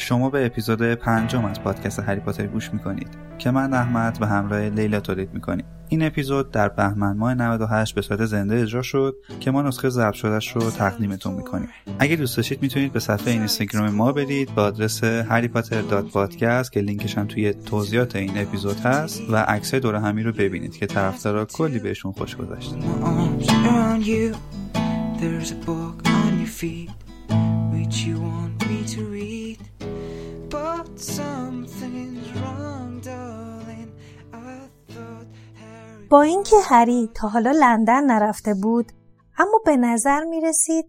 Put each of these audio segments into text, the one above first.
شما به اپیزود پنجم از پادکست هری پاتر گوش می‌کنید که من احمد به همراه لیلا تولید می‌کنیم. این اپیزود در بهمن ماه 98 به صورت زنده اجرا شد که ما نسخه ضبط شدهش رو تقدیمتون می‌کنیم. اگه دوست داشتید می‌تونید به صفحه اینستاگرام ما برید با آدرس هری پاتر پادکست که لینکش هم توی توضیحات این اپیزود هست و عکس دور همی رو ببینید که طرفدارا کلی بهشون خوش گذشته. با اینکه هری تا حالا لندن نرفته بود اما به نظر می رسید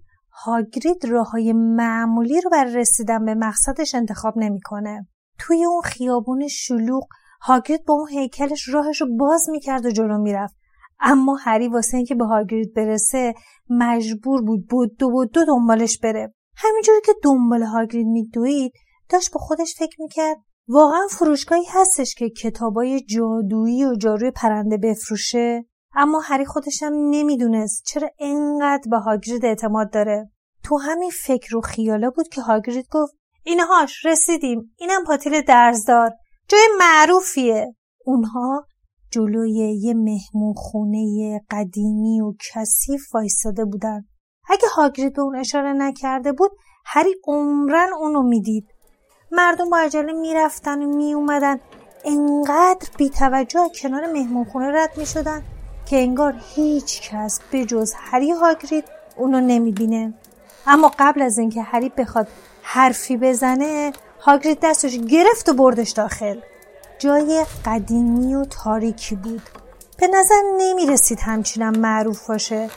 هاگرید راههای معمولی رو برای رسیدن به مقصدش انتخاب نمی‌کنه. توی اون خیابون شلوغ هاگرید با اون هیکلش راهش رو باز می‌کرد و جلو می‌رفت اما هری واسه اینکه به هاگرید برسه مجبور بود بود دو بود دو دنبالش بره همینجوری که دنبال هاگرید میدوید داشت با خودش فکر می‌کرد. واقعا فروشگاهی هستش که کتابای جادویی و جاروی پرنده بفروشه. اما هری خودشم نمی‌دونست چرا انقدر به هاگرید اعتماد داره. تو همین فکر و خیاله بود که هاگرید گفت اینهاش رسیدیم. اینم پاتیل درزدار. جای معروفیه. اونها جلوی یه مهمون خونه قدیمی و کثیف وایستاده بودن. اگه هاگرید به اون اشاره نکرده بود هری عمرن اونو می‌دید. مردم با عجله می‌رفتن و میومدن انقدر بیتوجه کنار مهمونخونه رد می‌شدن که انگار هیچ کس به جز هری هاگرید اونو نمی‌بینه. اما قبل از اینکه هری بخواد حرفی بزنه هاگرید دستش گرفت و بردش داخل. جای قدیمی و تاریکی بود. به نظر نمی رسید همچینم معروف باشه.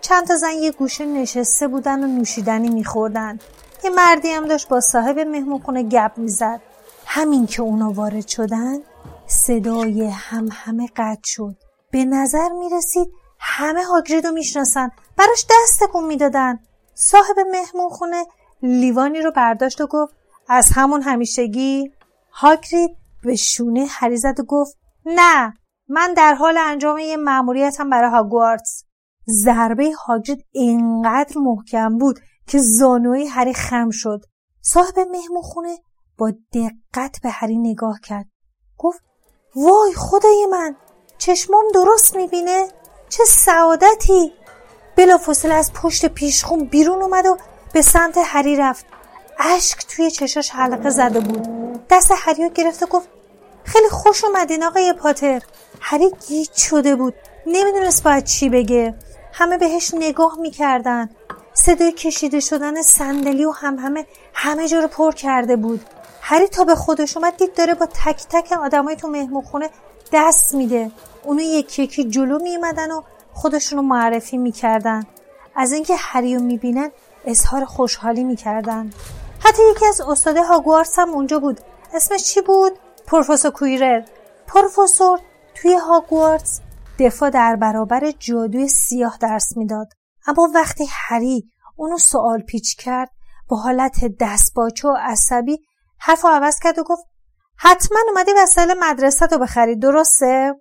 چند تا زن یه گوشه نشسته بودن و نوشیدنی میخوردن. یه مردی هم داشت با صاحب مهمونخونه گپ می‌زد. همین که اونا وارد شدن صدای هم همه قطع شد. به نظر می‌رسید همه هاگرید رو می‌شناسن. براش دست تکون می‌دادن. صاحب مهمونخونه لیوانی رو برداشت و گفت از همون همیشگی؟ هاگرید به شونه هری و گفت نه من در حال انجام یه مأموریتم برای هاگوارتس. ضربه هاگرید اینقدر محکم بود که زانوی هری خم شد. صاحب مهمون خونه با دقت به هری نگاه کرد. گفت وای خدای من چشمام درست می‌بینه؟ چه سعادتی! بلافاصله از پشت پیشخون بیرون اومد و به سمت هری رفت. اشک توی چشاش حلقه زده بود. دست هری رو گرفت و گفت خیلی خوش اومدین آقای پاتر. هری گیج شده بود. نمی‌دونست باید چی بگه. همه بهش نگاه می‌کردن. صدای کشیده شدن صندلی و هم همه همه جا رو پر کرده بود. هری تا به خودش اومد دید داره با تک تک آدمای تو مهمونخونه دست میده. اونو یکی یکی جلو میمدن و خودشونو معرفی می‌کردن. از اینکه هری رو می‌بینن اظهار خوشحالی می‌کردن. حتی یکی از استاد هاگوارس هم اونجا بود. اسمش چی بود؟ پروفسور کویرر پروفسور توی هاگوارتس دفاع در برابر جادوی سیاه درس می‌داد. اما وقتی هری اونو سوال پیچ کرد با حالت دستباچه و عصبی حرف عوض کرد و گفت حتما اومدی وسایل مدرسه رو بخری درسته؟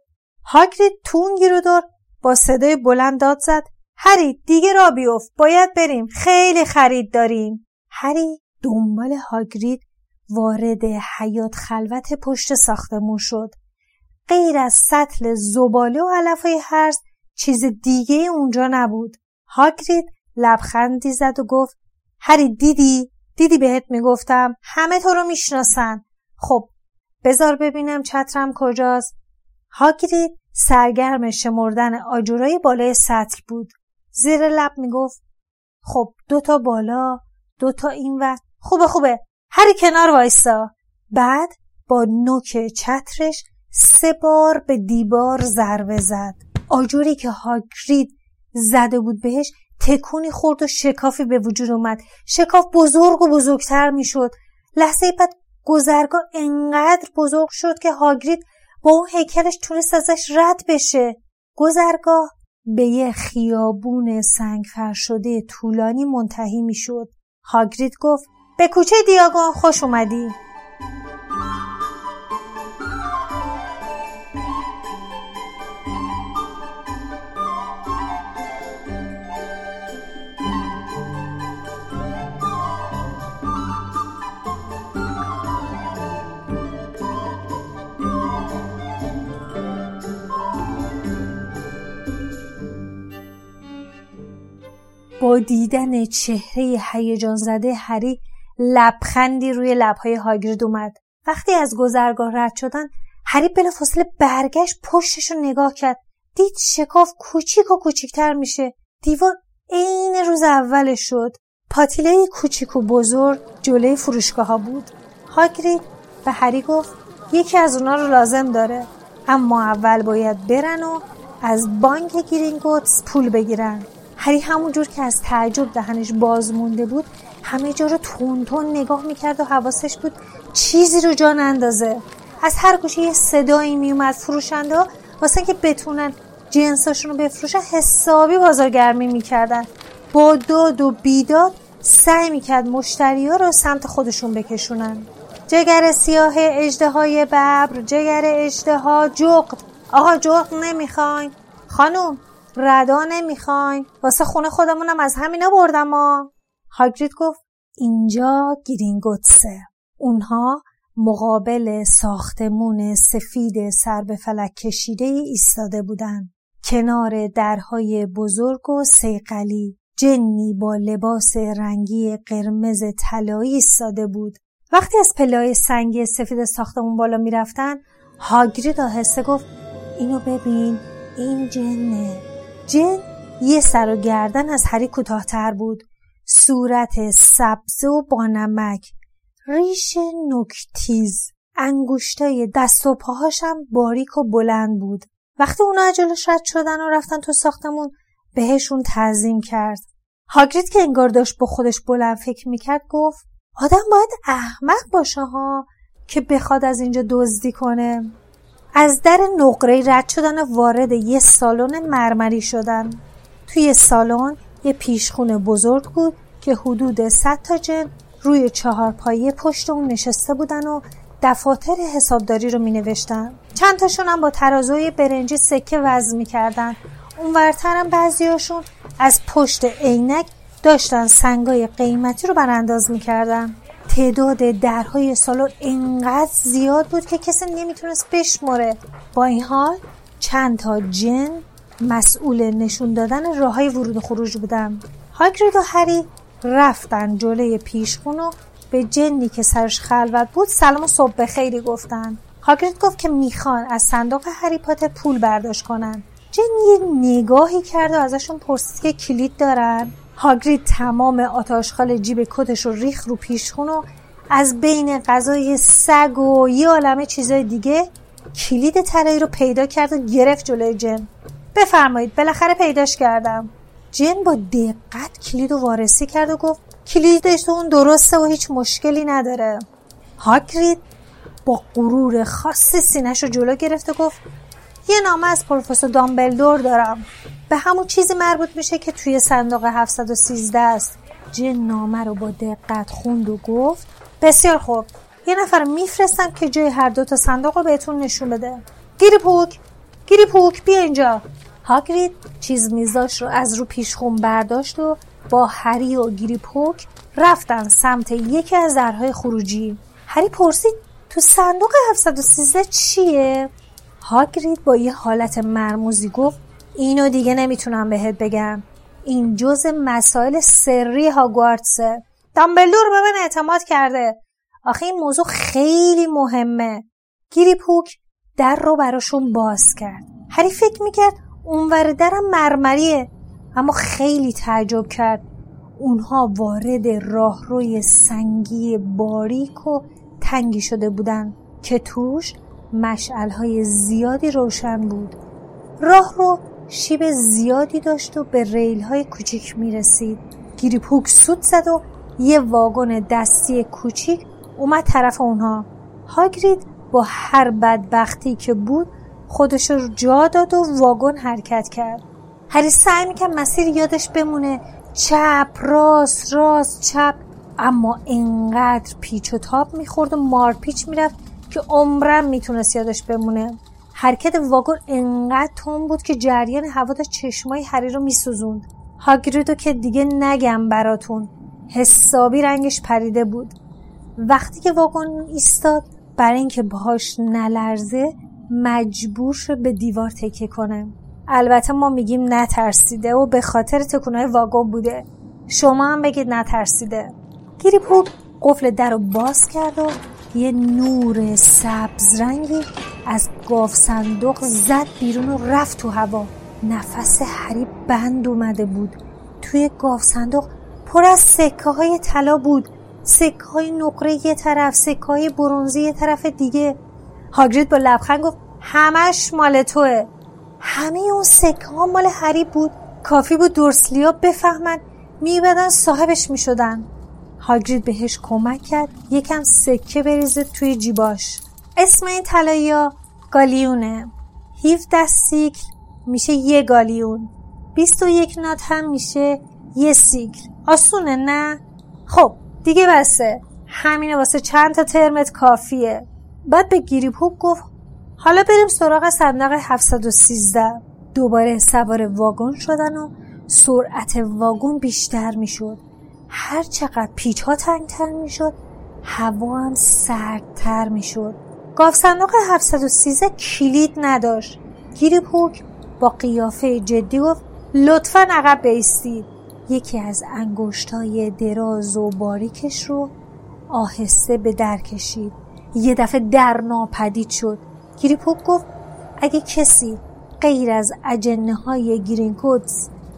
هاگرید تون گیر دار با صدای بلند داد زد هری دیگه را بیفت باید بریم خیلی خرید داریم. هری دنبال هاگرید وارد حیات خلوت پشت ساختمون شد. غیر از سطل زباله و علفای هرز چیز دیگه اونجا نبود. هاگرید لبخندی زد و گفت هری دیدی؟ دیدی بهت می‌گفتم. همه تو رو می‌شناسن. خب بزار ببینم چترم کجاست. هاگرید سرگرم شمردن آجورای بالای سطل بود. زیر لب می‌گفت خب دوتا بالا دوتا این و خوبه خوبه. هری کنار وایسا. بعد با نوک چترش سه بار به دیوار ضربه زد. آجوری که هاگرید زده بود بهش تکونی خورد و شکافی به وجود اومد. شکاف بزرگ و بزرگتر می‌شد. لحظه بعد گذرگاه انقدر بزرگ شد که هاگرید با اون هیکلش تونست ازش رد بشه. گذرگاه به یه خیابون سنگ شده طولانی منتهی می‌شد. هاگرید گفت به کوچه دیاگون خوش اومدی. دیدن چهره هیجان زده هری لبخندی روی لبهای هاگرید اومد. وقتی از گذرگاه رد شدن هری بلافاصله برگشت پشتش رو نگاه کرد. دید شکاف کوچیک و کوچیکتر میشه. دیوار عین روز اولش شد. پاتیله کوچیک و بزرگ جلوی فروشگاه ها بود. هاگرید به هری گفت یکی از اونا رو لازم داره. اما اول باید برن و از بانک گیرینگوتس پول بگیرن. هری همونجور که از تعجب دهنش باز مونده بود همه جا رو تون تون نگاه می‌کرد و حواسش بود چیزی رو جان اندازه از هر گوشه یه صدایی میومد فروشنده واسه که بتونن جنساشون رو بفروشن حسابی بازارگرمی می‌کردن. با داد و بیداد سعی می‌کرد مشتری ها رو سمت خودشون بکشونن. جگر سیاه اجده های ببر جگر اجده ها جغد. آقا جغد نمی‌خواین؟ خانوم ردا نمی‌خواین. واسه خونه خودمونم از همینا بردم ها. هاگرید گفت اینجا گرینگوتسه. اونها مقابل ساختمون سفید سر به فلک کشیده ایستاده بودن. کنار درهای بزرگ و سیقلی جنی با لباس رنگی قرمز طلایی ایستاده بود. وقتی از پلای سنگی سفید ساختمون بالا می‌رفتن هاگرید آهسته گفت اینو ببین این جنه. جن یه سر و گردن از هری کوتاهتر بود. صورت سبز و بانمک ریش نکتیز انگوشتای دست و پاهاشم باریک و بلند بود. وقتی اونا جلوش رد شدن و رفتن تو ساختمون بهشون تعظیم کرد. هاگرید که انگار داشت با خودش بلند فکر می‌کرد گفت آدم باید احمق باشه ها که بخواد از اینجا دزدی کنه. از در نقره رد شدن و وارد یه سالن مرمری شدن توی سالن یه پیشخونه بزرگ بود که حدود 100 تا جن روی چهار پایه پشت اون نشسته بودن و دفاتر حسابداری رو می نوشتن. چند تاشون هم با ترازوی برنجی سکه وزن می کردن. اون ورترم بعضیاشون از پشت عینک داشتن سنگای قیمتی رو برانداز می‌کردن تعداد درهای سالن انقدر زیاد بود که کسی نمی‌تونست بشمره با این حال چند تا جن مسئول نشون دادن راه های ورود و خروج بودن. هاگرید و هری رفتن جلوی پیشخون و به جنی که سرش خلوت بود سلام و صبح خیلی گفتن. هاگرید گفت که می‌خوان از صندوق هری پاتر پول برداشت کنن. جن یه نگاهی کرد و ازشون پرسید که کلید دارن. هاگرید تمام آتاشخال جیب کتش رو ریخ رو پیشخون و از بین غذای سگ و یه عالمه چیزای دیگه کلید طلایی رو پیدا کرد و گرفت جلوی جن. بفرمایید بالاخره پیداش کردم. جن با دقت کلید رو وارسی کرد و گفت کلیدش اون درسته و هیچ مشکلی نداره. هاگرید با غرور خاص سینش رو جلو گرفت و گفت یه نامه از پروفسور دامبلدور دارم. به همون چیزی مربوط میشه که توی صندوق 713 است. جن نامه رو با دقت خوند و گفت بسیار خوب. یه نفر میفرستم که جای هر دو تا صندوق رو بهتون نشون بده. گیری پوک گیری پوک بیا اینجا. هاگرید چیز میزاش رو از رو پیشخون برداشت و با هری و گیری پوک رفتن سمت یکی از درهای خروجی. هری پرسید تو صندوق 713 چیه؟ هاگرید با یه حالت مرموزی گفت اینو دیگه نمی‌تونم بهت بگم. این جز مسائل سری هاگوارتسه دامبلدور به من اعتماد کرده. آخه این موضوع خیلی مهمه. گیری پوک در رو براشون باز کرد. هری فکر می‌کرد اونور درم مرمریه. اما خیلی تعجب کرد. اونها وارد راهروی سنگی باریک و تنگی شده بودن که توش مشعلهای زیادی روشن بود. راه رو شیب زیادی داشت و به ریل های کوچیک می رسید گیری سود زد و یه واگن دستی کوچیک اومد طرف اونها. هاگرید با هر بدبختی که بود خودش رو جا داد و واگن حرکت کرد. هری سعی می‌کرد مسیر یادش بمونه. چپ راست راست چپ. اما انقدر پیچ و تاب می‌خورد و مارپیچ می‌رفت که عمرم می‌تونست یادش بمونه. حرکت واگن انقدر تون بود که جریان هوا تا چشمای هری رو میسوزوند. هاگریدو که دیگه نگم براتون. حسابی رنگش پریده بود. وقتی که واگن ایستاد برای اینکه باهاش نلرزه مجبور شد به دیوار تکه کنه البته ما میگیم نترسیده و به خاطر تکونای واگن بوده. شما هم بگید نترسیده. گیری پوک قفل در رو باز کرد و یه نور سبز رنگی از گاف صندوق زد بیرون و رفت تو هوا. نفس هری بند اومده بود. توی گاف صندوق پر از سکه های طلا بود. سکه های نقره یه طرف سکه های برونزی یه طرف دیگه. هاگرید با لبخند گفت همش مال توه. همه اون سکه ها مال هری بود. کافی بود دورسلیا بفهمن. میبدن صاحبش می‌شدن. هاگرید بهش کمک کرد. یکم سکه بریزه توی جیباش. اسم این طلایی گالیونه. 17 سیکل میشه یه گالیون. 21 نات هم میشه یه سیکل. آسونه نه؟ خب دیگه بسه همینه واسه چند تا ترمت کافیه. بعد به گیریپوک گفت حالا بریم سراغ صندوق 713 دوباره سوار واگن شدن و سرعت واگن بیشتر می‌شد. هر چقدر پیچ ها تنگتر می‌شد هوا هم سردتر می‌شد. گاف صندوق 713 کلید نداشت. گیری پوک با قیافه جدی گفت لطفا عقب بیستید یکی از انگشتای دراز و باریکش رو آهسته به در کشید. یه دفعه در ناپدید شد. گیری پوک گفت اگه کسی غیر از اجنه های گرین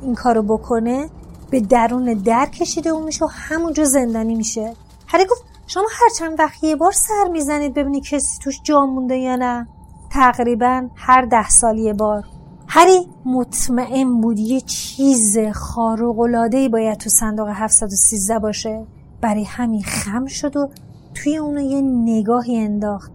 این کارو بکنه به درون در کشیده اون میشه و همونجا زندانی میشه. هری گفت شما هر چند وقت یه بار سر می‌زنید ببینی کسی توش جا مونده یا نه. تقریبا هر ده سال یه بار. هری مطمئن بود یه چیز خارق باید تو صندوق 713 باشه؟ برای همین خم شد و توی اونو یه نگاهی انداخت.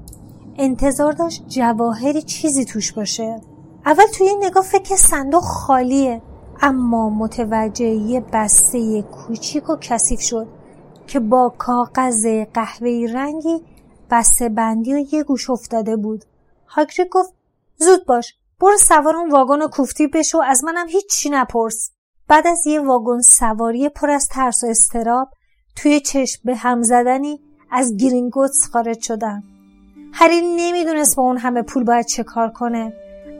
انتظار داشت جواهری چیزی توش باشه. اول توی نگاه فکر صندوق خالیه اما متوجه یه بسته کوچیک و کثیف شد. که با کاغذ قهوه‌ای رنگی بسته بندی و یه گوش افتاده بود. هاگرید گفت زود باش برو سوار اون واگن کوفتی بشو از منم هیچی نپرس. بعد از یه واگن سواری پر از ترس و استراب توی چشم به هم زدنی از گرینگوتس خارج شدم. هری نمی‌دونست با اون همه پول باید چه کار کنه.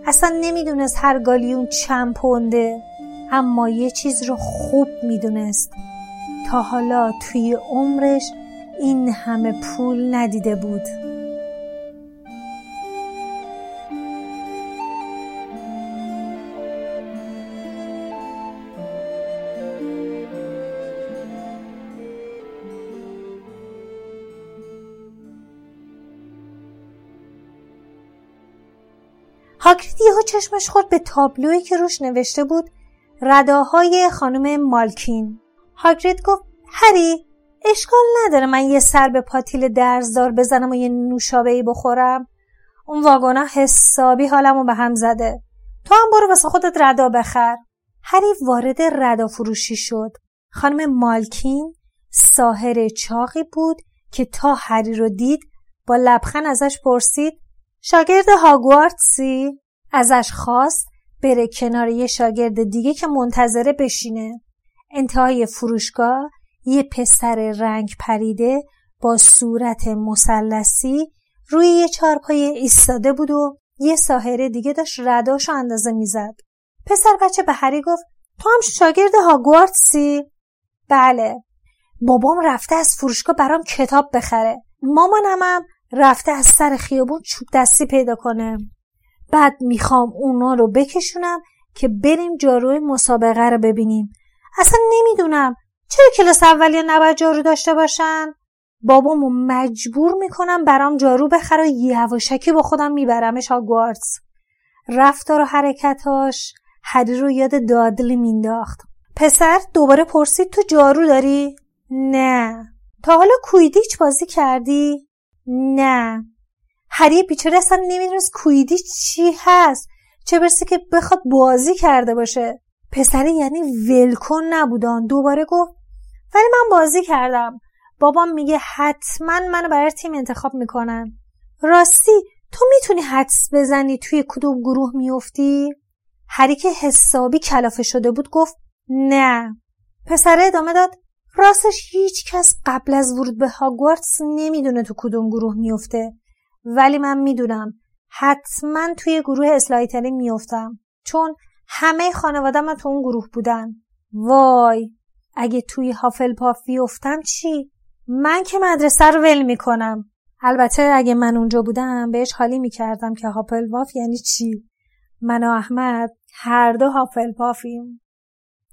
اصلا نمی‌دونست هر گالیون چند پونده. اما یه چیز رو خوب می‌دونست. تا حالا توی عمرش این همه پول ندیده بود. هاگرید یهو چشمش خورد به تابلویی که روش نوشته بود رداهای خانم مالکین. هاگرید گفت هری اشکال نداره من یه سر به پاتیل درزدار بزنم و یه نوشابه بخورم؟ اون واگونا حسابی حالمو به هم زده. تو هم برو واسه خودت ردا بخر. هری وارد ردا فروشی شد. خانم مالکین ساهر چاقی بود که تا هری رو دید با لبخند ازش پرسید شاگرد هاگوارتسی؟ ازش خواست بره کنار یه شاگرد دیگه که منتظره بشینه. انتهای فروشگاه یه پسر رنگ پریده با صورت مسلسی روی یه چارپای ایستاده بود و یه ساحره دیگه داشت رداشو اندازه می‌زد. پسر بچه به هری گفت تو هم شاگرد هاگوارتسی؟ بله. بابام رفته از فروشگاه برام کتاب بخره. مامانم هم رفته از سر خیابون چوب دستی پیدا کنه. بعد می‌خوام اونا رو بکشونم که بریم جاروی مسابقه رو ببینیم اصلا نمی‌دونم. چرا کلاس اولیه نباید جارو داشته باشن؟ بابامو مجبور می‌کنم برام جارو بخر و یواشکی با خودم میبرمش هاگوارتس رفتار و حرکتاش هری رو یاد دادلی مینداخت پسر دوباره پرسید تو جارو داری؟ نه. تا حالا کویدیچ بازی کردی؟ نه. هری بیچاره اصلا نمی‌دونست کویدی چی هست. چه برسه که بخواد بازی کرده باشه. پسره یعنی ولکن نبودان دوباره گفت ولی من بازی کردم. بابام میگه حتما منو برای تیم انتخاب می‌کنن. راستی تو می‌تونی حدس بزنی توی کدوم گروه میفتی؟ هری که حسابی کلافه شده بود گفت نه. پسره ادامه داد راستش هیچ کس قبل از ورود به هاگوارتس نمی‌دونه تو کدوم گروه میفته ولی من می‌دونم حتما توی گروه اسلایتری میفتم چون همه خانواده من تو اون گروه بودن. وای اگه توی هافل پاف بیفتم چی؟ من که مدرسه رو ول می‌کنم. البته اگه من اونجا بودم بهش حالی می‌کردم که هاپل پاف یعنی چی؟ من و احمد هر دو هاپل پافیم.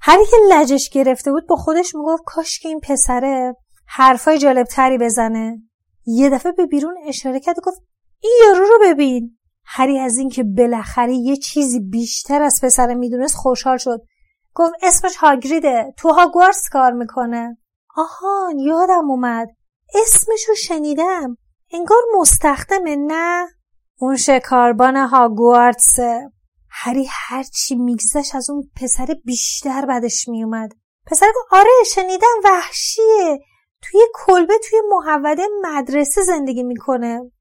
هری که لجش گرفته بود با خودش می‌گفت کاش که این پسره حرفای جالبتری بزنه. یه دفعه به بیرون اشاره کرد و گفت این یارو رو ببین. هری از اینکه بالاخره یه چیزی بیشتر از پسر می‌دونست خوشحال شد. گفت اسمش هاگریده. تو هاگوارس کار می‌کنه. آهان یادم اومد. اسمشو شنیدم. انگار مستخدمه نه؟ اون شکاربان هاگوارتسه. هری هرچی میگذشت از اون پسر بیشتر بدش میومد پسر گفت آره شنیدم وحشیه. توی کلبه توی محوده مدرسه زندگی می‌کنه.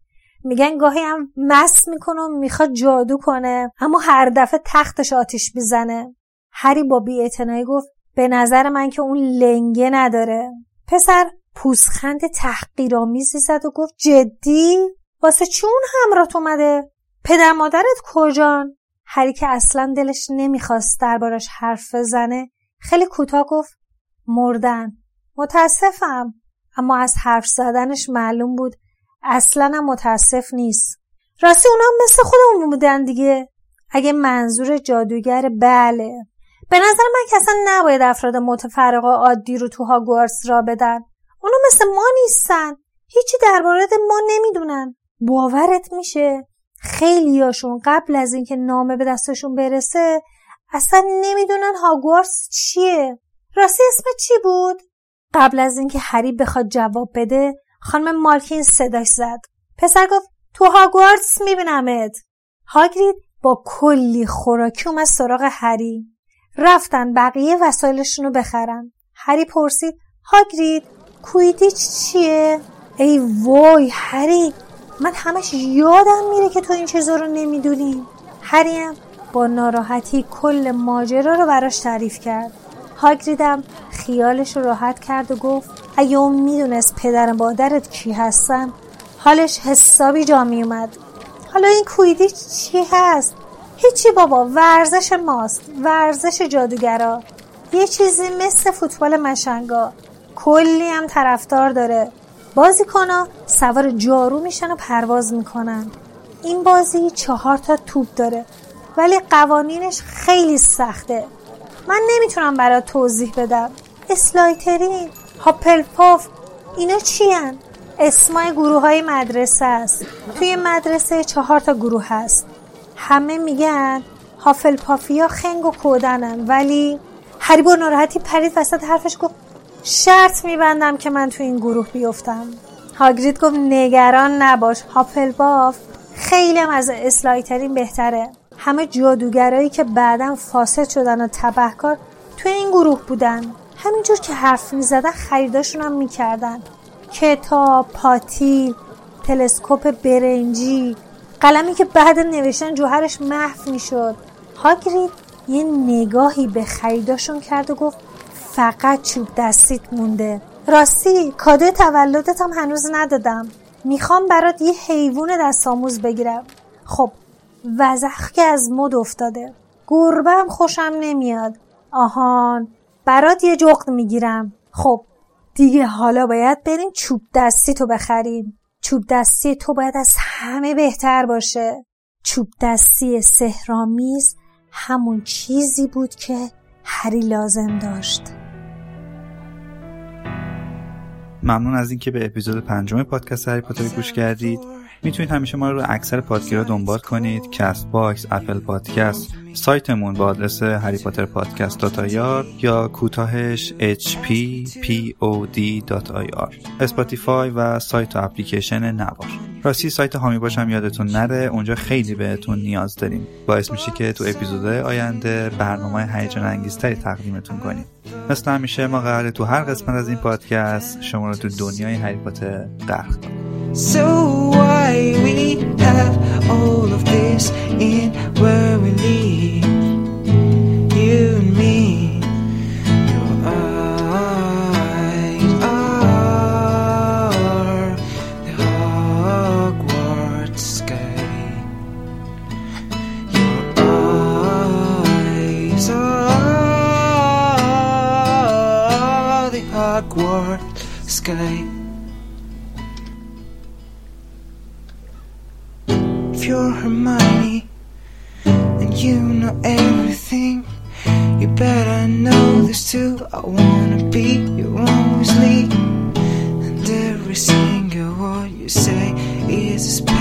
میگن گاهی هم مس می‌کنه و می‌خواد جادو کنه اما هر دفعه تختش آتیش می‌زنه. هری با بیاعتنایی گفت به نظر من که اون لنگه نداره. پسر پوزخند تحقیرآمیزی زد و گفت جدی؟ واسه چی اون همرات اومده؟ پدر مادرت کجان؟ هری که اصلا دلش نمی‌خواست دربارش حرف بزنه خیلی کوتاه گفت مردن. متاسفم اما از حرف زدنش معلوم بود اصلا متاسف نیست. راستی اونا مثل خودمون بودن دیگه. اگه منظور جادوگر بله. به نظر من که اصلا نباید افراد متفرق و عادی رو تو هاگوارس را بدن. اونا مثل ما نیستن. هیچی درباره ما نمی‌دونن. باورت میشه؟ خیلیاشون قبل از اینکه نامه به دستشون برسه اصلا نمی‌دونن هاگوارس چیه. راستی اسم چی بود؟ قبل از اینکه هری بخواد جواب بده خانم مالکین صداش زد. پسر گفت تو هاگوارتس میبینمت. هاگرید با کلی خوراکی اومد سراغ هری. رفتن بقیه وسایلشون رو بخرن. هری پرسید هاگرید کویدیچ چیه؟ ای وای هری من همش یادم میره که تو این چیزا رو نمی‌دونی. هریم با ناراحتی کل ماجرا رو براش تعریف کرد. هاگریدم خیالش رو راحت کرد و گفت اگه اون می‌دونست پدر مادرت کی هستن. حالش حسابی جا میومد حالا این کویدی چی هست؟ هیچی بابا ورزش ماست ورزش جادوگرا. یه چیزی مثل فوتبال مشنگا. کلی هم طرفدار داره. بازیکنا سوار جارو میشن و پرواز می‌کنن. این بازی چهار تا توپ داره ولی قوانینش خیلی سخته. من نمی‌تونم برات توضیح بدم. اسلایترین. هاپلپاف اینا چی هن؟ اسمای گروه های مدرسه است. توی مدرسه چهار تا گروه هست. همه میگن هافلپافیا خنگ و کودنن ولی هری با ناراحتی پرید وسط حرفش گفت شرط میبندم که من تو این گروه بیفتم. هاگرید گفت نگران نباش هافلپاف خیلی هم از اسلایترین بهتره. همه جادوگرایی که بعدا فاسد شدن و تبهکار توی این گروه بودن. همینجور که حرف می‌زدن خریداشون هم می‌کردن. کتاب پاتیل تلسکوپ برنجی قلمی که بعد نوشتن جوهرش محو می‌شد. هاگرید یه نگاهی به خریداشون کرد و گفت فقط چوب دستیت مونده. راستی کادوی تولدت هم هنوز ندادم. می‌خوام برات یه حیوان دست آموز بگیرم. خب وزغ که از مد افتاده. گربه هم خوشم نمیاد. آهان برات یه جغد می‌گیرم. خب دیگه حالا باید بریم چوب دستی تو بخریم. چوب دستی تو باید از همه بهتر باشه. چوب دستی سحرآمیز همون چیزی بود که هری لازم داشت. ممنون از اینکه به اپیزود پنجم پادکست هری پاتر گوش کردید. می‌تونید همیشه ما رو اکثر پادگیرها دنبال کنید. Castbox Apple Podcast سایتمون با آدرس هری پاتر پادکست dot یا کوتاهش hppod.ir Spotify و سایت و اپلیکیشن نوار. راستی سایت حامی باش هم یادتون نره. اونجا خیلی بهتون نیاز داریم. باعث میشه که تو اپیزودهای آینده برنامه هیجان انگیزتری تقدیمتون کنیم. مثل همیشه ما قراره تو هر قسمت از این پادکست شما رو تو دنیای هری پاتر غرق why we have all of this in where we live. You and me, your eyes are the Hogwarts sky. Your eyes are the Hogwarts sky. Hermione, and you know everything. You better know this too. I wanna be your sleep and every single word you say is a spell.